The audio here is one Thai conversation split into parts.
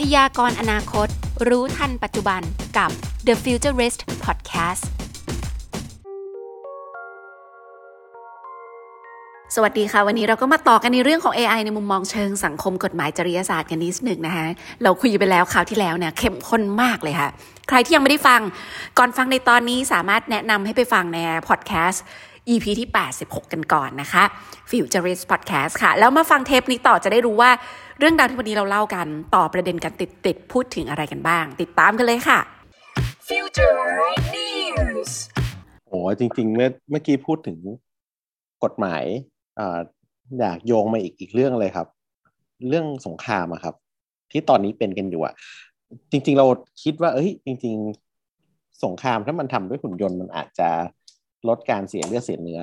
พยากรอนาคต รู้ทันปัจจุบันกับ The Futurist Podcast สวัสดีค่ะ วันนี้เราก็มาต่อกันในเรื่องของ AI ในมุมมองเชิงสังคมกฎหมายจริยศาสตร์กันนิดหนึ่งนะคะ เราคุยไปแล้วคราวที่แล้วเนี่ยเข้มข้นมากเลยค่ะ ใครที่ยังไม่ได้ฟัง ก่อนฟังในตอนนี้สามารถแนะนำให้ไปฟังในพอดแคสต์ EP ที่ 86 กันก่อนนะคะ Futurist Podcast ค่ะ แล้วมาฟังเทปนี้ต่อจะได้รู้ว่าเรื่องราวที่วันนี้เราเล่ากันต่อประเด็นกันติดติดพูดถึงอะไรกันบ้าง ติดตามกันเลยค่ะ Future News โอ้จริงๆ เมื่อเมื่อกี้พูดถึงกฎหมายอ่าอยากโยงมาอีกอีกเรื่องเลยครับ เรื่องสงครามอะครับ ที่ตอนนี้เป็นกันอยู่อะจริง ๆ เราคิดว่า เอ้ย จริง ๆ สงครามถ้ามันทำด้วยหุ่นยนต์มันอาจจะ ลดการเสียเลือดเสียเนื้อ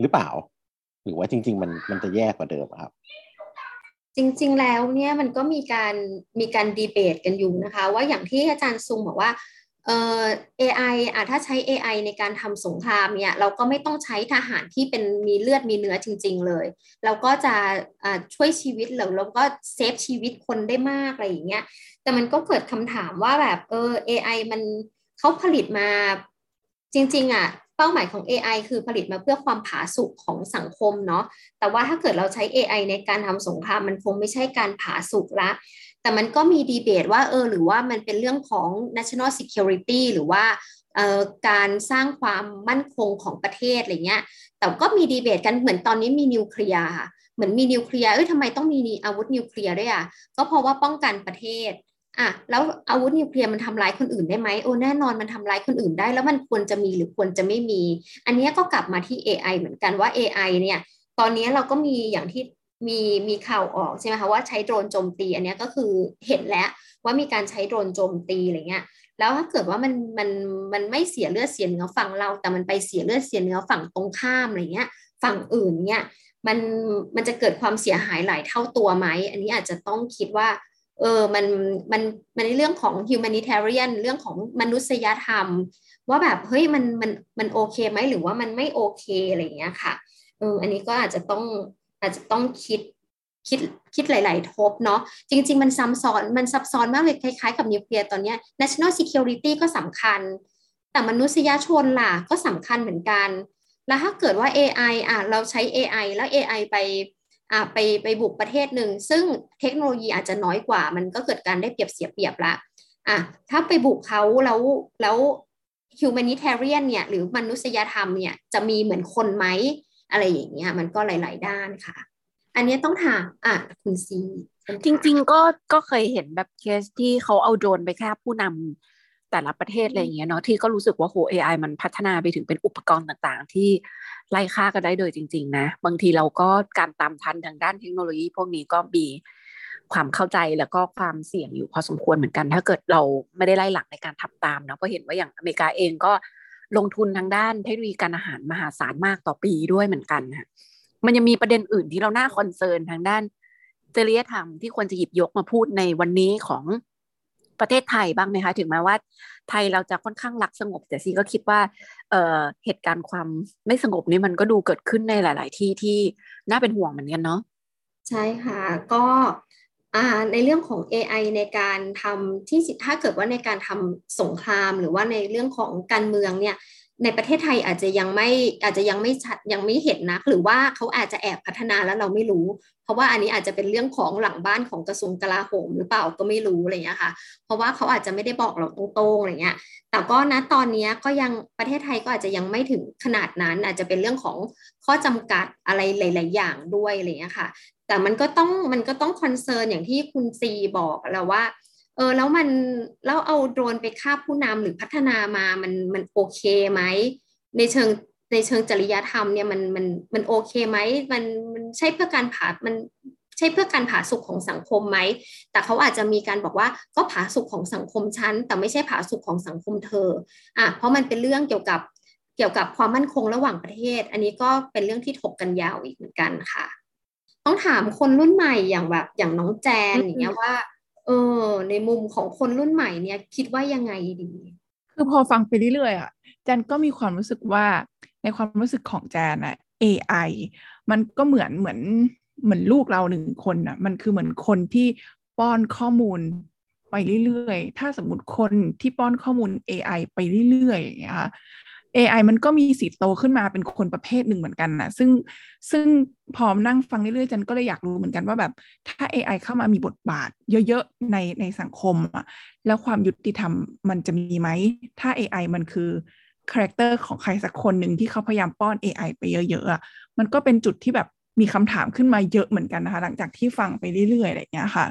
หรือเปล่า หรือว่าจริง ๆ มันมันจะแย่กว่าเดิมครับ จริง ๆ แล้วเนี่ยมันก็มีการมีการดีเบตกันอยู่นะคะ ว่าอย่างที่อาจารย์ซุงบอกว่าเอ่อ AI อะถ้าใช้ AI ในการทำสงครามเนี่ยเราก็ไม่ต้องใช้ทหารที่เป็นมีเลือดมีเนื้อจริง ๆ เลย เราก็จะอ่าช่วยชีวิตเราแล้วก็เซฟชีวิตคนได้มากอะไรอย่างเงี้ยแต่มันก็เกิดคำถามว่าแบบเออ AI มันเขาผลิตมาจริง ๆ อะ เป้าหมายของ AI คือผลิตมาเพื่อความผาสุกของสังคมเนาะแต่ว่าถ้าเกิดเราใช้ AI ในการทำสงครามมันคงไม่ใช่การผาสุกละ แต่มันก็มีดีเบตว่าเออหรือว่ามันเป็นเรื่องของ national security หรือว่าการสร้างความมั่นคงของประเทศอะไรเงี้ย แต่ก็มีดีเบตกันเหมือนตอนนี้มีนิวเคลียร์ค่ะ เหมือนมีนิวเคลียร์ เอ้ยทำไมต้องมีอาวุธนิวเคลียร์ด้วยอะ ก็เพราะว่าป้องกันประเทศ อะแล้วอาวุธนิวเคลียร์มันทำร้ายคนอื่นได้ไหมโอ้แน่นอนมันทำร้ายคนอื่นได้ แล้วมันควรจะมีหรือควรจะไม่มี อันนี้ก็กลับมาที่ AI เหมือนกันว่า AI เนี่ยตอนนี้เราก็มีอย่างที่มีมีข่าวออกใช่ไหมคะว่าใช้โดรนโจมตี อันนี้ก็คือเห็นแล้วว่ามีการใช้โดรนโจมตีอะไรเงี้ยแล้วถ้าเกิดว่ามันมันมันไม่เสียเลือดเสียเนื้อฝั่งเรา แต่มันไปเสียเลือดเสียเนื้อฝั่งตรงข้ามอะไรเงี้ยฝั่งอื่นเนี่ยมันมันจะเกิดความเสียหายหลายเท่าตัวไหม อันนี้อาจจะต้องคิดว่า เออมันมันมันในเรื่องของ humanitarian เรื่องของมนุษยธรรม ว่าแบบเฮ้ยมันมันมันโอเคไหมหรือว่ามันไม่โอเคอะไรอย่างเงี้ยค่ะเอออันนี้ก็อาจจะต้องอาจจะต้องคิดคิดคิดหลาย ๆ ทบเนาะจริง ๆ มันซ้ำซ้อนมันซับซ้อนมากเลยคล้าย ๆ กับนิวเคลียร์ตอนนี้ national security ก็สำคัญ แต่มนุษยชนล่ะก็สำคัญเหมือนกัน แล้วถ้าเกิดว่า AI อะเราใช้ AI แล้ว AI ไป ไปไปบุกประเทศหนึ่งซึ่งเทคโนโลยีอาจจะน้อยกว่า มันก็เกิดการได้เปรียบเสียเปรียบละอะถ้าไปบุกเขาแล้วแล้ว humanitarian เนี่ยหรือมนุษยธรรมเนี่ยจะมีเหมือนคนไหมอะไรอย่างเงี้ยมันก็หลาย ๆ ด้านค่ะ อันนี้ต้องถามอะคุณซีจริง ๆ ก็ก็เคยเห็นแบบเคสที่เขาเอาโดรนไปแค่ผู้นำแต่ละประเทศอะไรอย่างเงี้ยเนาะที่ก็รู้สึกว่าโห AI มันพัฒนาไปถึงเป็นอุปกรณ์ต่างๆ ที่ ไล่ฆ่ากันได้โดยจริง ๆ นะ บางทีเราก็การตามทันทางด้านเทคโนโลยี พวกนี้ก็มีความเข้าใจแล้วก็ความเสี่ยงอยู่พอสมควรเหมือนกัน ถ้าเกิดเราไม่ได้ไล่หลังในการทำตามเนาะเพราะเห็นว่าอย่างอเมริกาเองก็ลงทุนทางด้านเทคโนโลยีการอาหารมหาศาลมากต่อปีด้วยเหมือนกันค่ะมันยังมีประเด็นอื่นที่เราหน้าคอนเซิร์นทางด้านจริยธรรมที่ควรจะหยิบยกมาพูดในวันนี้ของ ประเทศไทยบ้างไหมคะ ถึงแม้ว่า ไทยเราจะค่อนข้างรักสงบ แต่ซีก็คิดว่าเออเหตุการณ์ความไม่สงบนี้มันก็ดูเกิดขึ้นในหลาย ๆ ที่ที่น่าเป็นห่วงเหมือนกันเนาะใช่ค่ะก็ในเรื่องของ AI ในการทำที่ถ้าเกิดว่าในการทำสงครามหรือว่าในเรื่องของการเมืองเนี่ย ในประเทศไทยอาจจะยังไม่อาจจะยังไม่ชัดยังไม่เห็นนะหรือว่าเขาอาจจะแอบพัฒนาแล้วเราไม่รู้ เพราะว่าอันนี้อาจจะเป็นเรื่องของหลังบ้านของกระทรวงกลาโหมหรือเปล่าก็ไม่รู้อะไรเงี้ยค่ะ เพราะว่าเขาอาจจะไม่ได้บอกเราตรงๆอะไรเงี้ย แต่ก็นะตอนนี้ก็ยังประเทศไทยก็อาจจะยังไม่ถึงขนาดนั้น อาจจะเป็นเรื่องของข้อจำกัดอะไรหลาย ๆ อย่างด้วยอะไรเงี้ยค่ะ แต่มันก็ต้องมันก็ต้องคอนเซิร์นอย่างที่คุณซีบอกแล้วว่า เออแล้วมันแล้วเอาโดรนไปฆ่าผู้นำหรือพัฒนามามันมันโอเคไหมในเชิงในเชิงจริยธรรมเนี่ยมันมันมันโอเคไหมมันมันใช่เพื่อการผ่ามันใช่เพื่อการผาสุกของสังคมไหม แต่เขาอาจจะมีการบอกว่าก็ผาสุกของสังคมฉัน แต่ไม่ใช่ผาสุกของสังคมเธออะเพราะมันเป็นเรื่องเกี่ยวกับเกี่ยวกับความมั่นคงระหว่างประเทศ อันนี้ก็เป็นเรื่องที่ถกกันยาวอีกเหมือนกันค่ะ ต้องถามคนรุ่นใหม่อย่างแบบอย่างน้องแจนอย่างเงี้ยว่า เออ ในมุมของคนรุ่นใหม่เนี่ยคิดว่ายังไงดี คือพอฟังไปเรื่อยๆอะแจนก็มีความรู้สึกว่าในความรู้สึกของแจนอะ AI มันก็เหมือนเหมือนเหมือนลูกเราหนึ่งคนอะมันคือเหมือนคนที่ป้อนข้อมูลไปเรื่อยๆ ถ้าสมมติคนที่ป้อนข้อมูล AI ไปเรื่อยๆอย่างเงี้ยค่ะ AI มันก็มีสิทธิ์โตขึ้นมาเป็นคนประเภทหนึ่งเหมือนกันนะซึ่งซึ่งพอมนั่งฟังเรื่อยๆจันก็เลยอยากรู้เหมือนกันว่าแบบถ้า AI เข้ามามีบทบาทเยอะๆในในสังคมอะแล้วความยุติธรรมมันจะมีไหม ถ้า AI มันคือ character ของใครสักคนหนึ่งที่เขาพยายามป้อน AI ไปเยอะๆอะมันก็เป็นจุดที่แบบมีคำถามขึ้นมาเยอะเหมือนกันนะคะ หลังจากที่ฟังไปเรื่อยๆอะไรอย่างเงี้ยค่ะ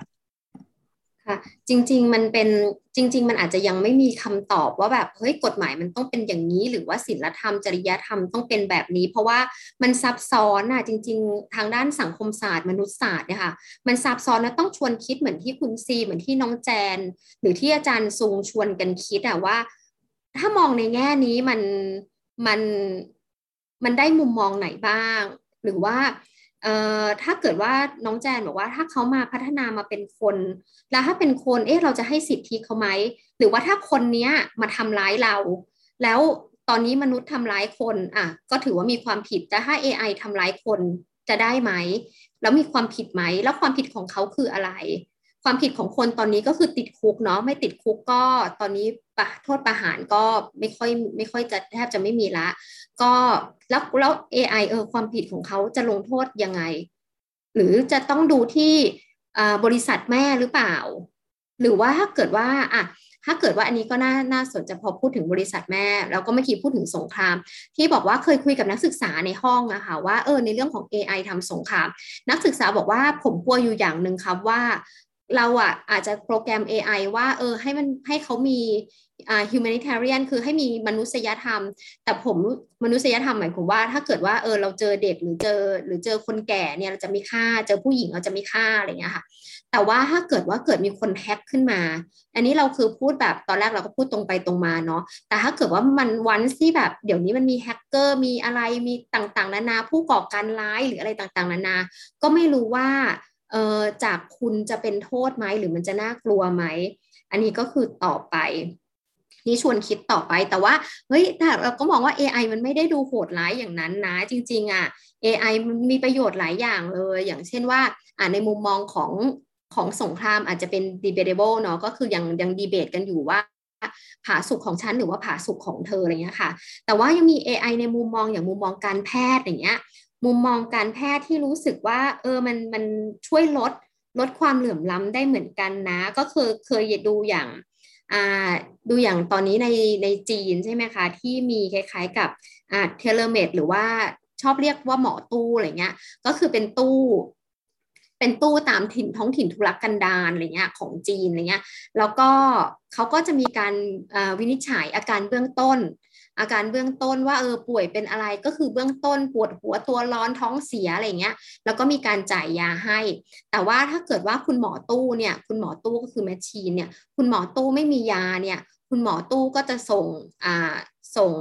ค่ะจริง ๆ มันเป็นจริง ๆ มันอาจจะยังไม่มีคำตอบว่าแบบเฮ้ยกฎหมายมันต้องเป็นอย่างนี้ หรือว่าศีลธรรมจริยธรรมต้องเป็นแบบนี้ เพราะว่ามันซับซ้อนอะจริง ๆ ทางด้านสังคมศาสตร์มนุษยศาสตร์เนี่ยค่ะมันซับซ้อนแล้วต้องชวนคิดเหมือนที่คุณซีเหมือนที่น้องแจน หรือที่อาจารย์ซุงชวนกันคิดอะว่า ถ้ามองในแง่นี้มันมันมันได้มุมมองไหนบ้าง หรือว่า ถ้าเกิดว่าน้องแจนบอกว่าถ้าเขามาพัฒนามาเป็นคน แล้วถ้าเป็นคนเอ๊ะเราจะให้สิทธิเขาไหมหรือว่าถ้าคนเนี้ยมาทำร้ายเรา แล้วตอนนี้มนุษย์ทำร้ายคนอะก็ถือว่ามีความผิดแต่ถ้า AI ทำร้ายคนจะได้ไหมแล้วมีความผิดไหม แล้วความผิดของเขาคืออะไร ความผิดของคนตอนนี้ก็คือติดคุกเนาะไม่ติดคุกก็ตอนนี้ปะโทษประหารก็ไม่ค่อยไม่ค่อยจะแทบจะไม่มีละ ก็แล้วแล้ว AI เออความผิดของเขาจะลงโทษยังไง หรือจะต้องดูที่บริษัทแม่หรือเปล่า หรือว่าถ้าเกิดว่าอะถ้าเกิดว่าอันนี้ก็น่าน่าสนใจพอพูดถึงบริษัทแม่แล้วก็เมื่อกี้พูดถึงสงคราม ที่บอกว่าเคยคุยกับนักศึกษาในห้องอะคะว่าเออในเรื่องของ AI ทำสงคราม นักศึกษาบอกว่าผมกลัวอยู่อย่างหนึ่งครับว่า เราอะอาจจะโปรแกรม AI ว่าเออให้มันให้เขามีอ่า humanitarian คือให้มีมนุษยธรรม แต่ผมมนุษยธรรมหมายความว่า ถ้าเกิดว่าเออเราเจอเด็กหรือเจอหรือเจอคนแก่เนี่ยเราจะมีค่าเจอผู้หญิงเราจะมีค่าอะไรเงี้ยค่ะ แต่ว่าถ้าเกิดว่าเกิดมีคนแฮ็กขึ้นมา อันนี้เราคือพูดแบบตอนแรกเราก็พูดตรงไปตรงมาเนาะแต่ถ้าเกิดว่ามันวันที่แบบเดี๋ยวนี้มันมีแฮกเกอร์มีอะไรมีต่างๆนานาผู้ก่อการร้ายหรืออะไรต่างๆนานา ก็ไม่รู้ว่า เอ่อจากคุณจะเป็นโทษไหมหรือมันจะน่ากลัวไหม อันนี้ก็คือต่อไปนี่ชวนคิดต่อไปแต่ว่าเฮ้ยแต่เราก็มองว่า AI มันไม่ได้ดูโหดร้ายอย่างนั้นนะ จริง ๆ อะ AI มันมีประโยชน์หลายอย่างเลย อย่างเช่นว่าอ่าในมุมมองของของสงครามอาจจะเป็น debatable เนาะก็คือยังยังดีเบตกันอยู่ว่าผาสุขของฉันหรือว่าผาสุขของเธออะไรเงี้ยค่ะ แต่ว่ายังมี AI ในมุมมองอย่างมุมมองการแพทย์อย่างเงี้ย มุมมองการแพทย์ที่รู้สึกว่า เออมันมันช่วยลดลดความเหลื่อมล้ำได้เหมือนกันนะ ก็คือเคยดูอย่างอ่าดูอย่างตอนนี้ในในจีนใช่ไหมคะ ที่มีคล้าย ๆกับอ่าเทเลเมดหรือว่าชอบเรียกว่าหมอตู้อะไรเงี้ย ก็คือเป็นตู้เป็นตู้ตามถิ่นท้องถิ่นทุรกันดารอะไรเงี้ยของจีนอะไรเงี้ย แล้วก็เขาก็จะมีการวินิจฉัยอาการเบื้องต้น อาการเบื้องต้นว่าเออป่วยเป็นอะไรก็คือเบื้องต้นปวดหัวตัวร้อนท้องเสียอะไรเงี้ย แล้วก็มีการจ่ายยาให้ แต่ว่าถ้าเกิดว่าคุณหมอตู้เนี่ยคุณหมอตู้ก็คือแมชชีนเนี่ยคุณหมอตู้ไม่มียาเนี่ยคุณหมอตู้ก็จะส่งอ่าส่ง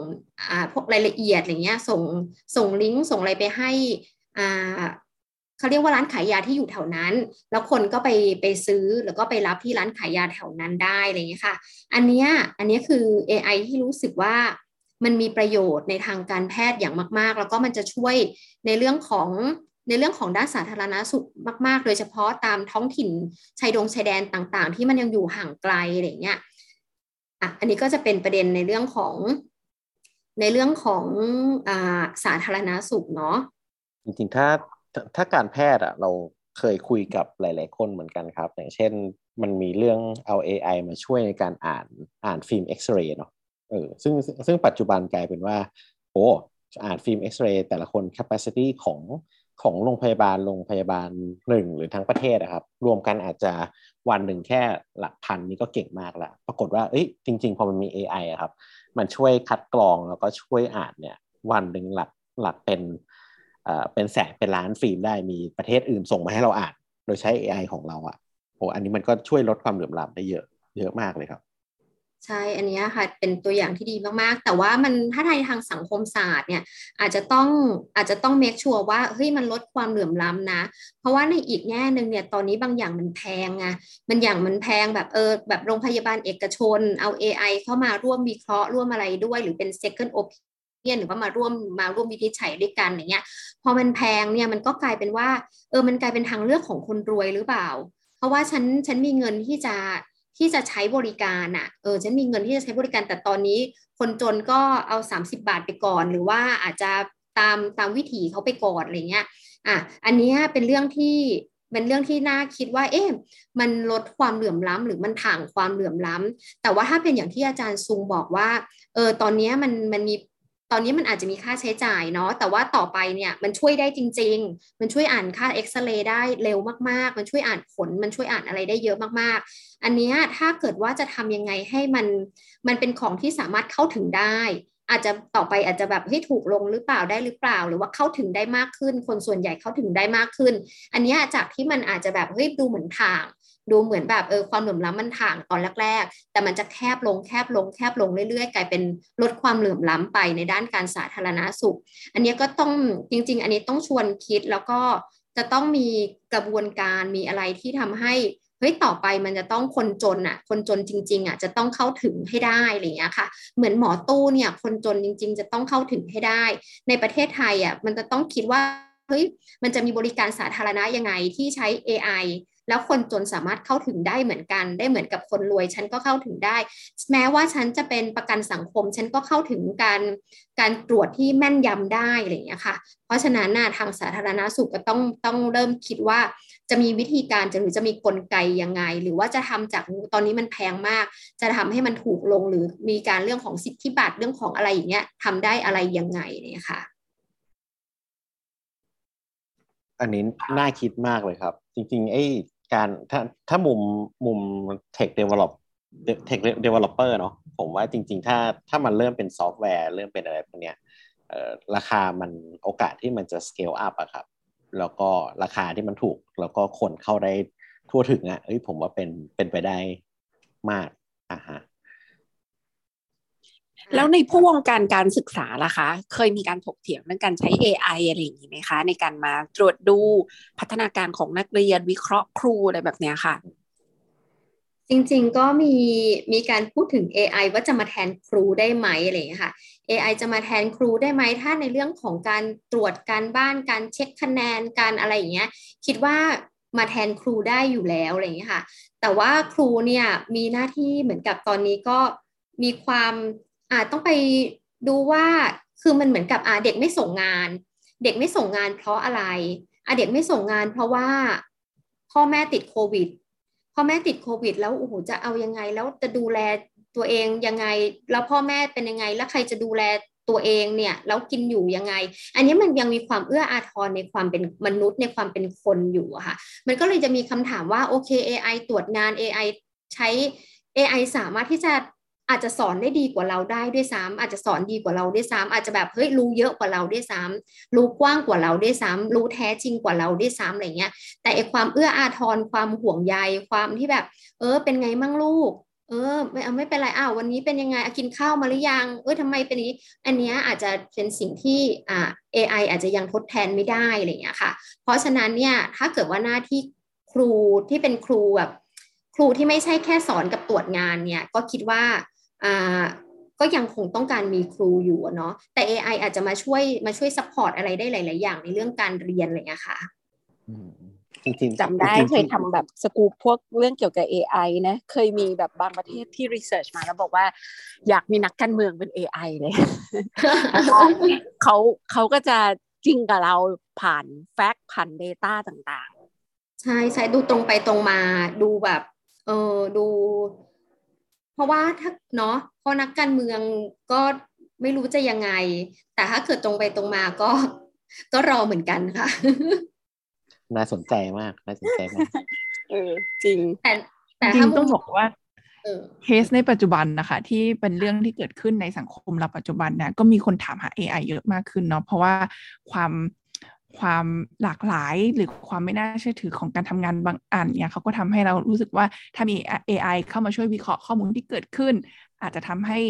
อ่าพวกรายละเอียดอะไรเงี้ยส่งส่งลิงก์ส่งอะไรไปให้อ่าเขาเรียกว่าร้านขายยาที่อยู่แถวนั้น แล้วคนก็ไปไปซื้อแล้วก็ไปรับที่ร้านขายยาแถวนั้นได้อะไรเงี้ยค่ะ อันเนี้ยอันนี้คือ AI ที่รู้สึกว่า มันมีประโยชน์ในทางการแพทย์อย่างมาก ๆ แล้วก็มันจะช่วยในเรื่องของในเรื่องของด้านสาธารณาสุขมาก ๆ โดยเฉพาะตามท้องถิ่นชายดงชายแดนต่างๆ ที่มันยังอยู่ห่างไกลอะไรเงี้ยอะอันนี้ก็จะเป็นประเด็นในเรื่องของในเรื่องของอ่าสาธารณสุขเนาะจริงๆถ้าถ้าการแพทย์อะเราเคยคุยกับหลาย ๆ คนเหมือนกันครับ อย่างเช่นมันมีเรื่องเอา AI มาช่วยในการอ่านอ่านฟิล์มเอ็กซเรย์เนาะ เออซึ่งซึ่งปัจจุบันกลายเป็นว่าโอ้อ่านฟิล์มเอ็กซเรย์แต่ละคน capacity ของของโรงพยาบาลโรงพยาบาลหนึ่งหรือทั้งประเทศนะครับ รวมกันอาจจะวันหนึ่งแค่หลักพันนี่ก็เก่งมากแล้วปรากฏว่าเอ้ยจริง ๆ พอมันมี AI อะครับ มันช่วยคัดกรองแล้วก็ช่วยอ่านเนี่ย วันหนึ่งหลักหลักเป็นเอ่อเป็นแสนเป็นล้านฟิล์มได้มีประเทศอื่นส่งมาให้เราอ่าน โดยใช้ AI ของเราอะโอ้อันนี้มันก็ช่วยลดความเหลื่อมล้ำได้เยอะเยอะมากเลยครับ ใช่ อันนี้ค่ะ เป็นตัวอย่างที่ดีมากๆ แต่ว่ามันถ้าในทางสังคมศาสตร์เนี่ย อาจจะต้องอาจจะต้องเมคชัวร์ว่าเฮ้ยมันลดความเหลื่อมล้ำนะ เพราะว่าในอีกแง่หนึ่งเนี่ยตอนนี้บางอย่างมันแพงไงมันอย่างมันแพงแบบเออแบบโรงพยาบาลเอกชน เอา AI เข้ามาร่วมวิเคราะห์ร่วมอะไรด้วย หรือเป็น second opinion หรือว่ามาร่วมมาร่วมวินิจฉัยด้วยกันอย่างเงี้ย พอมันแพงเนี่ยมันก็กลายเป็นว่าเออมันกลายเป็นทางเลือกของคนรวยหรือเปล่า เพราะว่าฉันฉันมีเงินที่จะ ที่จะใช้บริการอะ่ะเออฉันมีเงินที่จะใช้บริการ แต่ตอนนี้คนจนก็เอา 30 บาทไปก่อน หรือว่าอาจจะตามตามวิถีเขาไปก่อนอะไรเงี้ยอะอันนี้เป็นเรื่องที่เป็นเรื่องที่น่าคิดว่า เอ๊ะมันลดความเหลื่อมล้ำหรือมันถ่างความเหลื่อมล้ำแต่ว่าถ้าเป็นอย่างที่อาจารย์ซุงบอกว่าเออตอนนี้มันมันมี ตอนนี้มันอาจจะมีค่าใช้จ่ายเนาะแต่ว่าต่อไปเนี่ยมันช่วยได้จริง ๆ มันช่วยอ่านค่าเอ็กซเรย์ได้เร็วมากๆ มันช่วยอ่านผล มันช่วยอ่านอะไรได้เยอะมากๆ อันนี้ถ้าเกิดว่าจะทำยังไงให้มันมันเป็นของที่สามารถเข้าถึงได้ อาจจะต่อไปอาจจะแบบให้ถูกลงหรือเปล่าได้หรือเปล่า หรือว่าเข้าถึงได้มากขึ้น คนส่วนใหญ่เข้าถึงได้มากขึ้น อันนี้จากที่มันอาจจะแบบเฮ้ยดูเหมือนทาง ดูเหมือนแบบเออความเหลื่อมล้ำมันถ่างตอนแรกๆ แต่มันจะแคบลงแคบลงแคบลงเรื่อยๆ กลายเป็นลดความเหลื่อมล้ำไปในด้านการสาธารณาสุข อันนี้ก็ต้องจริง ๆ อันนี้ต้องชวนคิดแล้วก็จะต้องมีกระบวนการมีอะไรที่ทำให้เฮ้ยต่อไปมันจะต้องคนจนอะ คนจนจริง ๆอะจะต้องเข้าถึงให้ได้อะไรเงี้ยค่ะ เหมือนหมอตู้เนี่ย คนจนจริง ๆ จะต้องเข้าถึงให้ได้ ในประเทศไทยอะมันจะต้องคิดว่า เฮ้ยมันจะมีบริการสาธารณะยังไงที่ใช้ AI แล้วคนจนสามารถเข้าถึงได้เหมือนกัน ได้เหมือนกับคนรวย ฉันก็เข้าถึงได้ แม้ว่าฉันจะเป็นประกันสังคม ฉันก็เข้าถึงการการตรวจที่แม่นยำได้อะไรอย่างเงี้ยค่ะ เพราะฉะนั้นนะทางสาธารณาสุขก็ต้องต้องเริ่มคิดว่าจะมีวิธีการจะหรือจะมีกลไกยังไง หรือว่าจะทำจากตอนนี้มันแพงมาก จะทำให้มันถูกลงหรือมีการเรื่องของสิทธิบัตรเรื่องของอะไรอย่างเงี้ยทำได้อะไรยังไงเนี่ยค่ะ อันนี้น่าคิดมากเลยครับ จริงๆไอ้การถ้าถ้ามุมมุม tech develop tech developer เนาะผมว่าจริง ๆ ถ้าถ้ามันเริ่มเป็นซอฟต์แวร์ เริ่มเป็นอะไรพวกเนี้ยราคามันโอกาสที่มันจะ scale up อะครับ แล้วก็ราคาที่มันถูก แล้วก็คนเข้าได้ทั่วถึงอะเอ้ยผมว่าเป็นเป็นไปได้มากอะฮะ แล้วในผู้วงการการศึกษาล่ะคะ เคยมีการถกเถียงเรื่องการใช้ AI อะไรอย่างนี้ไหมคะ ในการมาตรวจดูพัฒนาการของนักเรียนวิเคราะห์ครูอะไรแบบนี้ค่ะ จริงๆก็มีมีการพูดถึง AI ว่าจะมาแทนครูได้ไหมอะไรอย่างนี้ค่ะ AI จะมาแทนครูได้ไหมถ้าในเรื่องของการตรวจการบ้านการเช็คคะแนนการอะไรอย่างเงี้ย คิดว่ามาแทนครูได้อยู่แล้วอะไรอย่างนี้ค่ะ แต่ว่าครูเนี่ยมีหน้าที่เหมือนกับตอนนี้ก็มีความ อาจต้องไปดูว่าคือมันเหมือนกับอ่าเด็กไม่ส่งงาน เด็กไม่ส่งงานเพราะอะไรอ่าเด็กไม่ส่งงานเพราะว่าพ่อแม่ติดโควิดพ่อแม่ติดโควิด แล้วโอ้โหจะเอายังไง แล้วจะดูแลตัวเองยังไง แล้วพ่อแม่เป็นยังไง แล้วใครจะดูแลตัวเองเนี่ยแล้วกินอยู่ยังไง อันนี้มันยังมีความเอื้ออาทรในความเป็นมนุษย์ในความเป็นคนอยู่ค่ะ มันก็เลยจะมีคำถามว่าโอเค AI ตรวจงาน AI ใช้ AI สามารถที่จะ อาจจะสอนได้ดีกว่าเราได้ด้วยซ้ำอาจจะสอนดีกว่าเราด้วยซ้ำอาจจะแบบเฮ้ยรู้เยอะกว่าเราด้วยซ้ำรู้กว้างกว่าเราด้วยซ้ำรู้แท้จริงกว่าเราด้วยซ้ำอะไรเงี้ย แต่ไอความเอื้ออาทรความห่วงใยความที่แบบ เออ เป็นไงมั่งลูก เออ ไม่ไม่เป็นไรอ้าววันนี้เป็นยังไงกินข้าวมาหรือยัง เออทำไมเป็นนี้ อันนี้อาจจะเป็นสิ่งที่อ่า AI อาจจะยังทดแทนไม่ได้อะไรเงี้ยค่ะ เพราะฉะนั้นเนี่ยถ้าเกิดว่าหน้าที่ครูที่เป็นครูแบบ ครูที่ไม่ใช่แค่สอนกับตรวจงานเนี่ย ก็คิดว่า ก็ยังคงต้องการมีครูอยู่เนาะแต่ AI อาจจะมาช่วยมาช่วย support อะไรได้หลาย ๆ อย่างในเรื่องการเรียนอะไรเงี้ค่ะจริงๆจำได้เคยทำแบบสกูปพวกเรื่องเกี่ยวกับ AI นะเคยมีแบบบางประเทศที่รีเสิร์ชมาแล้วบอกว่า อยากมีนักการเมืองเป็น AI เลยเขาเขาก็จะจริงกับเราผ่านแฟกต์ผ่าน Data ต่างๆ ใช่ใช่ดูตรงไปตรงมาดูแบบเออดู เพราะว่าถ้าเนาะเพราะนักการเมืองก็ไม่รู้จะยังไง แต่ถ้าเกิดตรงไปตรงมาก็ ก็รอเหมือนกันค่ะ น่าสนใจมากน่าสนใจมากเออจริง แต่แต่จริงต้องบอกว่าเคสในปัจจุบันนะคะ ที่เป็นเรื่องที่เกิดขึ้นในสังคมเราปัจจุบันเนี่ยก็มีคนถามหา AI เยอะมากขึ้นเนาะเพราะว่าความ ความหลากหลายหรือความไม่น่าเชื่อถือของการทำงานบางอันเนี่ยเขาก็ทำให้เรารู้สึกว่าถ้ามี AI เข้ามาช่วยวิเคราะห์ข้อมูลที่เกิดขึ้น อาจจะทำให้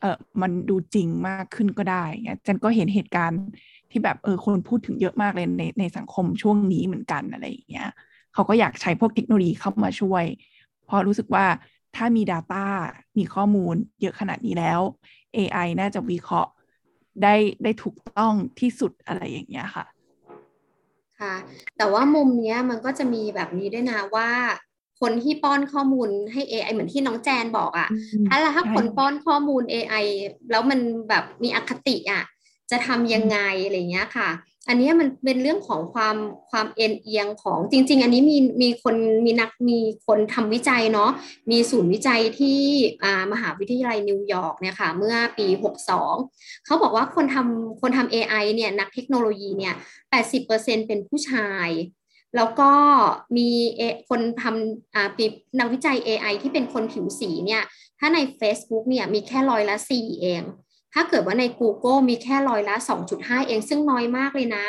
เออมันดูจริงมากขึ้นก็ได้เนี่ยจันก็เห็นเหตุการณ์ที่แบบเออคนพูดถึงเยอะมากเลยในในสังคมช่วงนี้เหมือนกันอะไรอย่างเงี้ยเขาก็อยากใช้พวกเทคโนโลยีเข้ามาช่วย เพราะรู้สึกว่าถ้ามี Data มีข้อมูลเยอะขนาดนี้แล้ว AI น่าจะวิเคราะห์ได้ได้ถูกต้องที่สุดอะไรอย่างเงี้ยค่ะ ค่ะ แต่ว่ามุมเนี้ยมันก็จะมีแบบนี้ด้วยนะว่าคนที่ป้อนข้อมูลให้ AI เหมือนที่น้องแจนบอกอะ่ะอืมถ้าถ้าใช่คนป้อนข้อมูล AI แล้วมันแบบมีอคติอะ่ะ จะทำยังไงอะไรเงี้ยค่ะ อันนี้มันเป็นเรื่องของความความเอ็นเอียงของจริง ๆ อันนี้มีมีคนมีนักมีคนทำวิจัยเนาะมีศูนย์วิจัยที่มหาวิทยาลัยนิวยอร์กเนี่ยค่ะเมื่อปี 62 เขาบอกว่าคนทำคนทำ AI เนี่ยนักเทคโนโลยีเนี่ย 80%เป็นผู้ชาย แล้วก็มีคนทำอ่าปีนักวิจัย AI ที่เป็นคนผิวสีเนี่ย ถ้าใน Facebook เนี่ยมีแค่ร้อยละ 4 เอง ถ้าเกิดว่าใน Google มีแค่ร้อยละ 2.5 เองซึ่งน้อยมากเลยนะ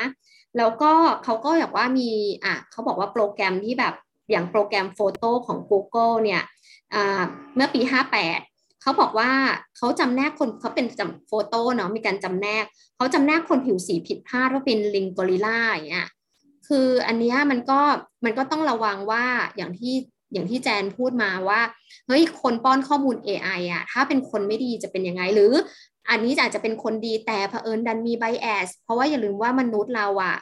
แล้วก็เขาก็แบบว่ามีอะเขาบอกว่าโปรแกรมที่แบบอย่างโปรแกรมโฟโต้ของ Google เนี่ยเมื่อปี 58 เขาบอกว่าเขาจำแนกคนเขาเป็นจำโฟโต้เนาะมีการจำแนก เขาจำแนกคนผิวสีผิดพลาดว่าเป็นลิงกอริลล่าอย่างเงี้ยคืออันนี้มันก็มันก็ต้องระวังว่าอย่างที่อย่างที่แจนพูดมาว่าเฮ้ยคนป้อนข้อมูล AI อะถ้าเป็นคนไม่ดีจะเป็นยังไง หรือ อันนี้อาจจะเป็นคนดีแต่เผอิญดันมีไบแอสเพราะว่าอย่าลืมว่ามนุษย์เราอะ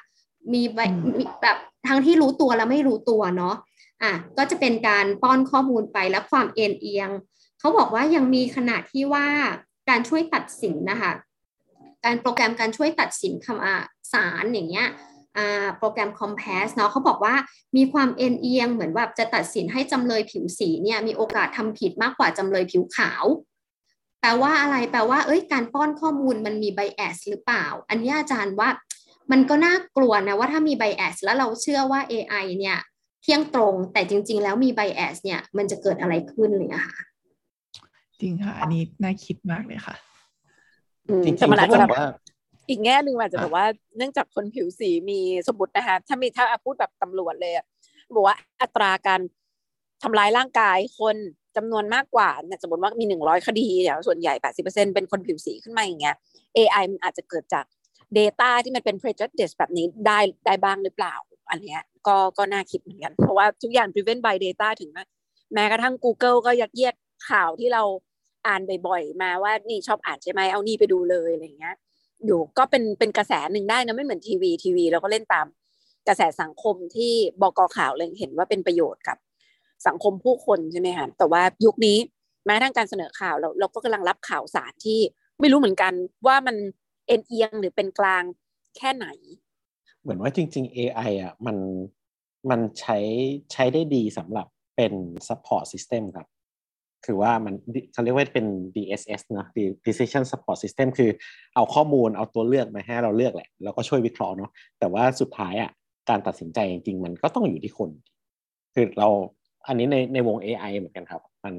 มี bi- มีแบบทั้งที่รู้ตัวและไม่รู้ตัวเนาะอะก็จะเป็นการป้อนข้อมูลไปและความเอ็นเอียง เขาบอกว่ายังมีขนาดที่ว่าการช่วยตัดสินนะคะการโปรแกรมการช่วยตัดสินคำอ่าสารอย่างเงี้ยอ่าโปรแกรม Compass เนาะเขาบอกว่ามีความเอ็นเอียงเหมือนแบบจะตัดสินให้จำเลยผิวสีเนี่ยมีโอกาสทำผิดมากกว่าจำเลยผิวขาว แปลว่าอะไรแปลว่า เอ้ย การป้อนข้อมูลมันมีไบแอสหรือเปล่า อันนี้อาจารย์ว่ามันก็น่ากลัวนะว่าถ้ามีไบแอสแล้วเราเชื่อว่า AI เนี่ยเที่ยงตรงแต่จริง ๆ แล้วมีไบแอสเนี่ยมันจะเกิดอะไรขึ้นเลยอะค่ะจริงค่ะ อันนี้น่าคิดมากเลยค่ะอืมจริงแต่ๆมันอาจเขาจะบแบอกบว่าอีกแง่หนึ่งอาจจะแบบว่าเนื่องจากคนผิวสีมีสมมตินะคะถ้ามีถ้าพูดแบบตำรวจเลยอะบอกว่าอัตราการทำร้ายร่างกายคน จำนวนมากกว่าเนี่ยสมมติว่ามีหนึ่งร้อยคดีเนี่ยส่วนใหญ่แปดสิบเปอร์เซ็นเป็นคนผิวสีขึ้นมาอย่างเงี้ย AI มันอาจจะเกิดจาก Data ที่มันเป็น prejudice แบบนี้ได้ได้บ้างหรือเปล่า อันเนี้ยก็ก็น่าคิดเหมือนกัน เพราะว่าทุกอย่าง driven by data ถึงแม้แม้กระทั่ง Google ก็ยัดเยียดข่าวที่เราอ่านบ่อยๆ มาว่านี่ชอบอ่านใช่ไหมเอานี่ไปดูเลยอะไรเงี้ย อยู่ก็เป็นเป็นกระแสหนึ่งได้นะไม่เหมือนทีวีทีวีเราก็เล่นตามกระแสสังคมที่บกข่าวเลยเห็นว่าเป็นประโยชน์กับ สังคมผู้คนใช่ไหมคะแต่ว่ายุคนี้แม้ทั้งการเสนอข่าวเราเราก็กำลังรับข่าวสารที่ไม่รู้เหมือนกันว่ามันเอ็นเอียงหรือเป็นกลางแค่ไหน เหมือนว่าจริง ๆ AI อะมันมันใช้ใช้ได้ดีสำหรับเป็น support system ครับ คือว่ามันเขาเรียกว่าเป็น DSS นะ Decision Support System คือเอาข้อมูลเอาตัวเลือกมาให้เราเลือกแหละ แล้วก็ช่วยวิเคราะห์เนาะแต่ว่าสุดท้ายอะการตัดสินใจจริงๆ มันก็ต้องอยู่ที่คน คือเรา อันนี้ในในวง AI เหมือนกันครับ มัน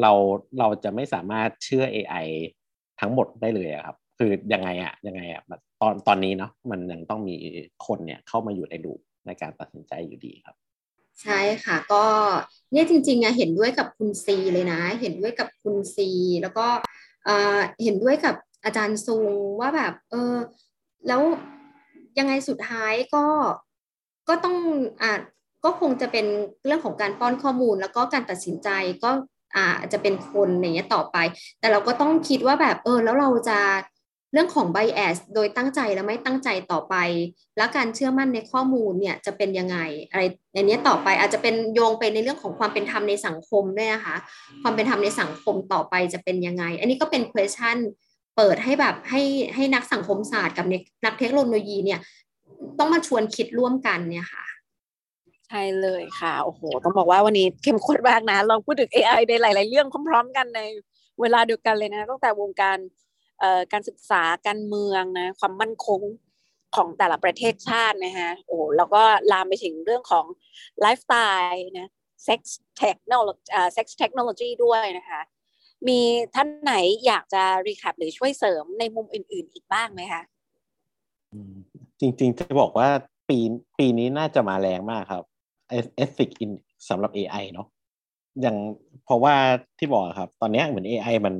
เราเราจะไม่สามารถเชื่อ AI ทั้งหมดได้เลยครับ คือยังไงอะยังไงอะตอนตอนนี้เนาะมันยังต้องมีคนเนี่ยเข้ามาอยู่ในดูในการตัดสินใจอยู่ดีครับ ใช่ค่ะ ก็เนี่ยจริงๆอะเห็นด้วยกับคุณซีเลยนะ เห็นด้วยกับคุณซี แล้วก็เอ่อเห็นด้วยกับอาจารย์ซุงว่าแบบ เออ แล้วยังไงสุดท้ายก็ก็ต้องอ่า ก็คงจะเป็นเรื่องของการป้อนข้อมูล แล้วก็การตัดสินใจก็อาจะเป็นคนอย่างเงี้ยต่อไป แต่เราก็ต้องคิดว่าแบบเออแล้วเราจะเรื่องของ bias โดยตั้งใจและไม่ตั้งใจต่อไป แล้วการเชื่อมั่นในข้อมูลเนี่ยจะเป็นยังไงอะไรในนี้ต่อไปอาจจะเป็นโยงไปในเรื่องของความเป็นธรรมในสังคมด้วยนะคะ ความเป็นธรรมในสังคมต่อไปจะเป็นยังไง อันนี้ก็เป็น question เปิดให้แบบให้ให้นักสังคมศาสตร์กับนักเทคโนโลยีเนี่ยต้องมาชวนคิดร่วมกันเนี่ยค่ะ ใช่เลยค่ะโอ้โหต้องบอกว่าวันนี้เข้มข้นมากนะลองพูดถึง AI ในหลาย ๆ เรื่องพร้อม ๆ กันในเวลาเดียวกันเลยนะตั้งแต่วงการการศึกษาการเมืองนะความมั่นคงของแต่ละประเทศชาตินะฮะโอ้แล้วก็ลามไปถึงเรื่องของไลฟ์สไตล์นะ sex technology อ่า sex technology ด้วยนะคะมีท่านไหนอยากจะ recap หรือช่วยเสริมในมุมอื่น ๆ อีกบ้างไหมคะจริง ๆ จะบอกว่าปีปีนี้น่าจะมาแรงมากครับ ethic in สำหรับ AI เนาะอย่างเพราะว่าที่บอกครับ ตอนนี้เหมือน AI มัน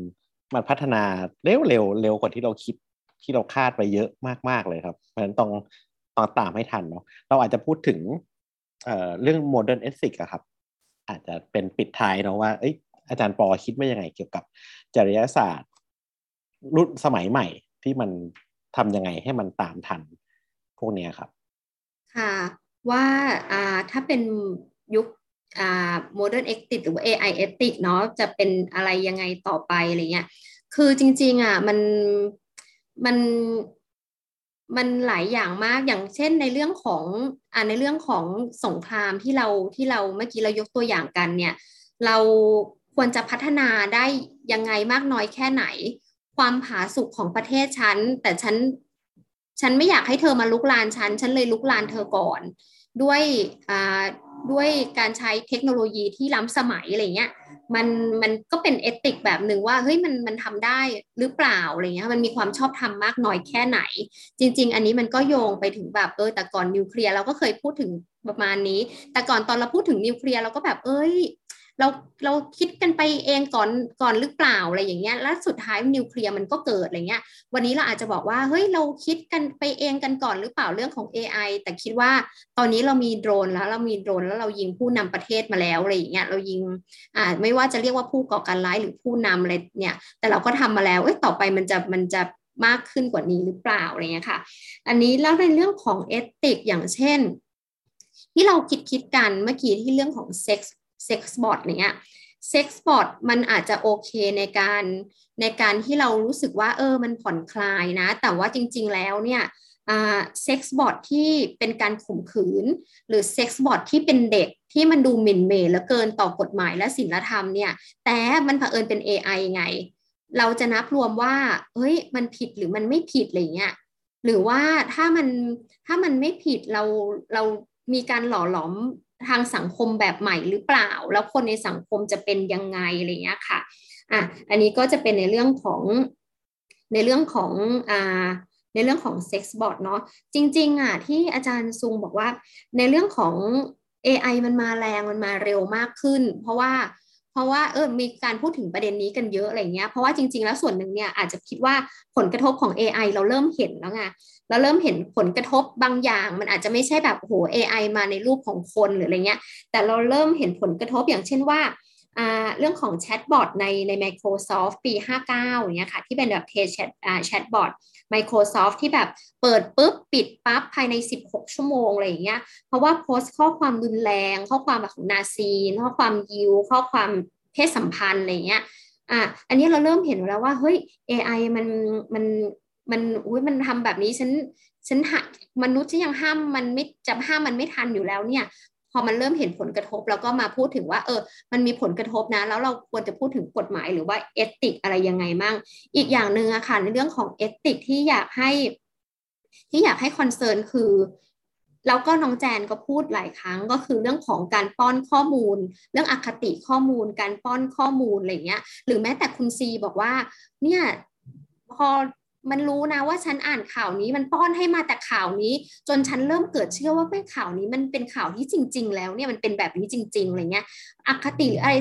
มันพัฒนาเร็วเร็วเร็วกว่าที่เราคิดที่เราคาดไปเยอะมาก ๆ เลยครับ เพราะฉะนั้นต้องต้องตามให้ทันเนาะเราอาจจะพูดถึงเอ่อเรื่อง modern ethics อะครับ อาจจะเป็นปิดท้ายเนาะว่าเอ้ยอาจารย์ปอคิดว่ายังไงเกี่ยวกับจริยศาสตร์ รุ่นสมัยใหม่ที่มันทำยังไงให้มันตามทันพวกนี้ครับ ค่ะ ว่าถ้าเป็นยุคอ่า modern ethic หรือว่า AI ethic เนาะจะเป็นอะไรยังไงต่อไปอะไรเงี้ย คือจริง ๆอะมันมันมันหลายอย่างมากอย่างเช่นในเรื่องของอ่าในเรื่องของสงครามที่เราที่เราเมื่อกี้เรายกตัวอย่างกันเนี่ย เราควรจะพัฒนาได้ยังไงมากน้อยแค่ไหน ความผาสุกของประเทศฉันแต่ฉันฉันไม่อยากให้เธอมาลุกลานฉัน ฉันเลยลุกลานเธอก่อน ด้วยด้วยการใช้เทคโนโลยีที่ล้ำสมัยอะไรเงี้ยมันมันก็เป็นเอติกแบบหนึ่งว่าเฮ้ยมันมันทำได้หรือเปล่าอะไรเงี้ยมันมีความชอบทำมมากน้อยแค่ไหน จริง ๆ อันนี้มันก็โยงไปถึงแบบเออแต่ก่อนนิวเคลียร์เราก็เคยพูดถึงประมาณนี้ แต่ก่อนตอนเราพูดถึงนิวเคลียร์เราก็แบบเอ้ย เราเราคิดกันไปเองก่อนก่อนหรือเปล่าอะไรอย่างเงี้ยแล้วสุดท้ายนิวเคลียร์มันก็เกิดอะไรเงี้ย วันนี้เราอาจจะบอกว่าเฮ้ยเราคิดกันไปเองกันก่อนหรือเปล่าเรื่องของ AI แต่คิดว่าตอนนี้เรามีโดรนแล้วเรามีโดรนแล้วเรายิงผู้นำประเทศมาแล้วอะไรอย่างเงี้ยเรายิงอ่าไม่ว่าจะเรียกว่าผู้ก่อการร้ายหรือผู้นำอะไรเนี่ย แต่เราก็ทำมาแล้วเอ้ยต่อไปมันจะมันจะมากขึ้นกว่านี้หรือเปล่าอะไรเงี้ยค่ะ อันนี้แล้วในเรื่องของเอติกอย่างเช่น ที่เราคิดคิดกันเมื่อกี้ที่เรื่องของ sex sex bot เนี้ย sex bot มันอาจจะโอเคในการในการที่เรารู้สึกว่าเออมันผ่อนคลายนะ แต่ว่าจริง ๆ แล้วเนี่ย sex bot ที่เป็นการข่มขืน หรือ sex bot ที่เป็นเด็กที่มันดูหมิ่นเหม่และเกินต่อกฎหมายและศีลธรรมเนี่ยแต่มันเผอิญเป็น AI ไง เราจะนับรวมว่าเฮ้ยมันผิดหรือมันไม่ผิดอะไรเงี้ยหรือว่าถ้ามันถ้ามันไม่ผิดเราเรามีการหล่อหลอม ทางสังคมแบบใหม่หรือเปล่า แล้วคนในสังคมจะเป็นยังไงอะไรเงี้ยค่ะอะอันนี้ก็จะเป็นในเรื่องของในเรื่องของอ่าในเรื่องของเซ็กซ์บอทเนาะจริงๆอะที่อาจารย์ซุงบอกว่าในเรื่องของ AI มันมาแรงมันมาเร็วมากขึ้น เพราะว่า เพราะว่าเออมีการพูดถึงประเด็นนี้กันเยอะอะไรเงี้ยเพราะว่าจริง ๆ แล้วส่วนหนึ่งเนี่ยอาจจะคิดว่าผลกระทบของ AI เราเริ่มเห็นแล้วไงเราเริ่มเห็นผลกระทบบางอย่าง มันอาจจะไม่ใช่แบบโอ้โห AI มาในรูปของคนหรืออะไรเงี้ย แต่เราเริ่มเห็นผลกระทบอย่างเช่นว่าเรื่องของ chatbot ในใน Microsoft ปี 59อย่างเงี้ยค่ะที่เป็นแบบ test chatbot Microsoft ที่แบบเปิดปุ๊บปิดปั๊บภายใน 16 ชั่วโมงอะไรอย่างเงี้ย เพราะว่าโพสต์ข้อความรุนแรง ข้อความแบบของนาซีข้อความยิว ข้อความเพศสัมพันธ์อะไรเงี้ย อะ อันนี้เราเริ่มเห็นแล้วว่าเฮ้ย AI มันมันมันอุ้ยมันทำแบบนี้ฉันฉันมนุษย์ที่ยังห้ามมันไม่จะห้ามมันไม่ทันอยู่แล้วเนี่ย พอมันเริ่มเห็นผลกระทบแล้วก็มาพูดถึงว่า เออ มันมีผลกระทบนะ แล้วเราควรจะพูดถึงกฎหมายหรือว่า ethic อะไรยังไงมั่ง อีกอย่างหนึ่งอะค่ะในเรื่องของ ethic ที่อยากให้ ที่อยากให้ concern คือแล้วก็น้องแจนก็พูดหลายครั้งก็คือเรื่องของการป้อนข้อมูล เรื่องอคติข้อมูล การป้อนข้อมูลอะไรเงี้ย หรือแม้แต่คุณซีบอกว่า เนี่ยพอ มันรู้นะว่าฉันอ่านข่าวนี้มันป้อนให้มาแต่ข่าวนี้ จนฉันเริ่มเกิดเชื่อว่าเป็นข่าวนี้มันเป็นข่าวที่จริง ๆ แล้วเนี่ยมันเป็นแบบนี้จริง ๆอะไรเงี้ยอคติหรืออะไร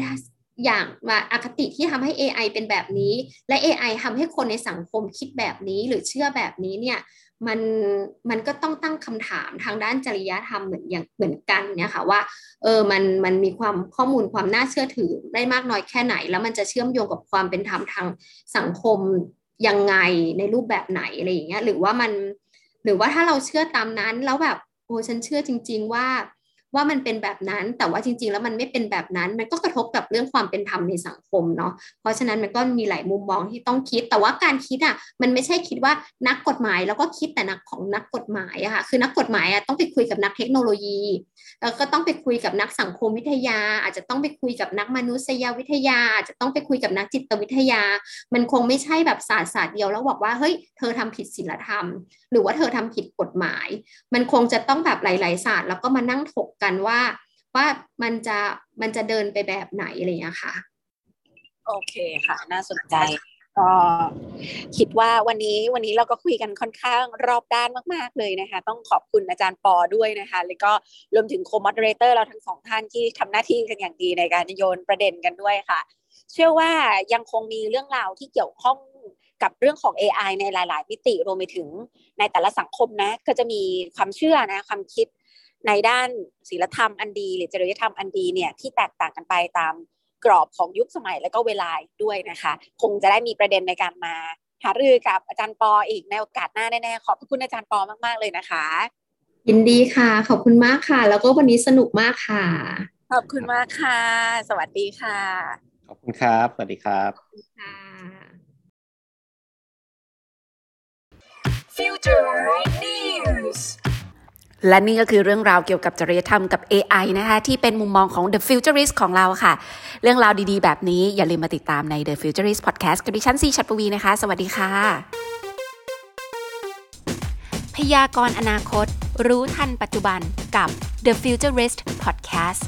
อย่างมาอคติที่ทำให้ AI เป็นแบบนี้ และ AI ทำให้คนในสังคมคิดแบบนี้หรือเชื่อแบบนี้เนี่ยมันมันก็ต้องตั้งคำถามทางด้านจริยธรรมเหมือนอย่างเหมือนกันเนี่ยค่ะว่าเออมันมันมีความข้อมูลความน่าเชื่อถือได้มากน้อยแค่ไหน แล้วมันจะเชื่อมโยงกับความเป็นธรรมทางสังคม ยังไงในรูปแบบไหนอะไรอย่างเงี้ยหรือว่ามันหรือว่าถ้าเราเชื่อตามนั้นแล้วแบบโอ้ฉันเชื่อจริง ๆ ว่า ว่ามันเป็นแบบนั้นแต่ว่าจริง ๆ แล้วมันไม่เป็นแบบนั้น มันก็กระทบกับเรื่องความเป็นธรรมในสังคมเนาะเพราะฉะนั้นมันก็มีหลายมุมมองที่ต้องคิด แต่ว่าการคิดอะมันไม่ใช่คิดว่านักกฎหมายแล้วก็คิดแต่นักของนักกฎหมายอะค่ะคือนักกฎหมายอะต้องไปคุยกับนักเทคโนโลยีแล้วก็ต้องไปคุยกับนักสังคมวิทยา อาจจะต้องไปคุยกับนักมนุษยวิทยา อาจจะต้องไปคุยกับนักจิตวิทยา มันคงไม่ใช่แบบศาสตร์ศาสตร์เดียวแล้วบอกว่าเฮ้ยเธอทำผิดศีลธรรม หรือว่าเธอทำผิดกฎหมาย มันคงจะต้องแบบหลาย ๆ ศาสตร์แล้วก็มานั่งถกกันว่าว่ามันจะมันจะเดินไปแบบไหนอะไรอย่างนี้ค่ะ โอเคค่ะ น่าสนใจก็คิดว่าวันนี้วันนี้เราก็คุยกันค่อนข้างรอบด้านมาก ๆ เลยนะคะ ต้องขอบคุณอาจารย์ปอด้วยนะคะ แล้วก็รวมถึงโคมอดเรเตอร์เราทั้งสองท่านที่ทำหน้าที่กันอย่างดีในการโยนประเด็นกันด้วยค่ะ เชื่อว่ายังคงมีเรื่องราวที่เกี่ยวข้องกับเรื่องของ AI ในหลาย ๆ มิติรวมไปถึงในแต่ละสังคมนะ ก็จะมีความเชื่อนะความคิด ในด้านศีลธรรมอันดี หรือจริยธรรมอันดีเนี่ยที่แตกต่างกันไปตามกรอบของยุคสมัยและก็เวลาด้วยนะคะ คงจะได้มีประเด็นในการมาหารือกับอาจารย์ปออีกในโอกาสหน้าแน่ๆขอบคุณอาจารย์ปอมากๆเลยนะคะ ยินดีค่ะ ขอบคุณมากค่ะ แล้วก็วันนี้สนุกมากค่ะ ขอบคุณมากค่ะ สวัสดีค่ะ ขอบคุณครับ สวัสดีครับค่ะ Future News และนี่ก็คือเรื่องราวเกี่ยวกับจริยธรรมกับ AI นะคะที่เป็นมุมมองของ The Futurist ของเราค่ะ เรื่องราวดีๆ แบบนี้อย่าลืมมาติดตามใน The Futurist Podcast กับดิฉันซีชัดปวีนะคะ สวัสดีค่ะ พยากรณ์อนาคต รู้ทันปัจจุบันกับ The Futurist Podcast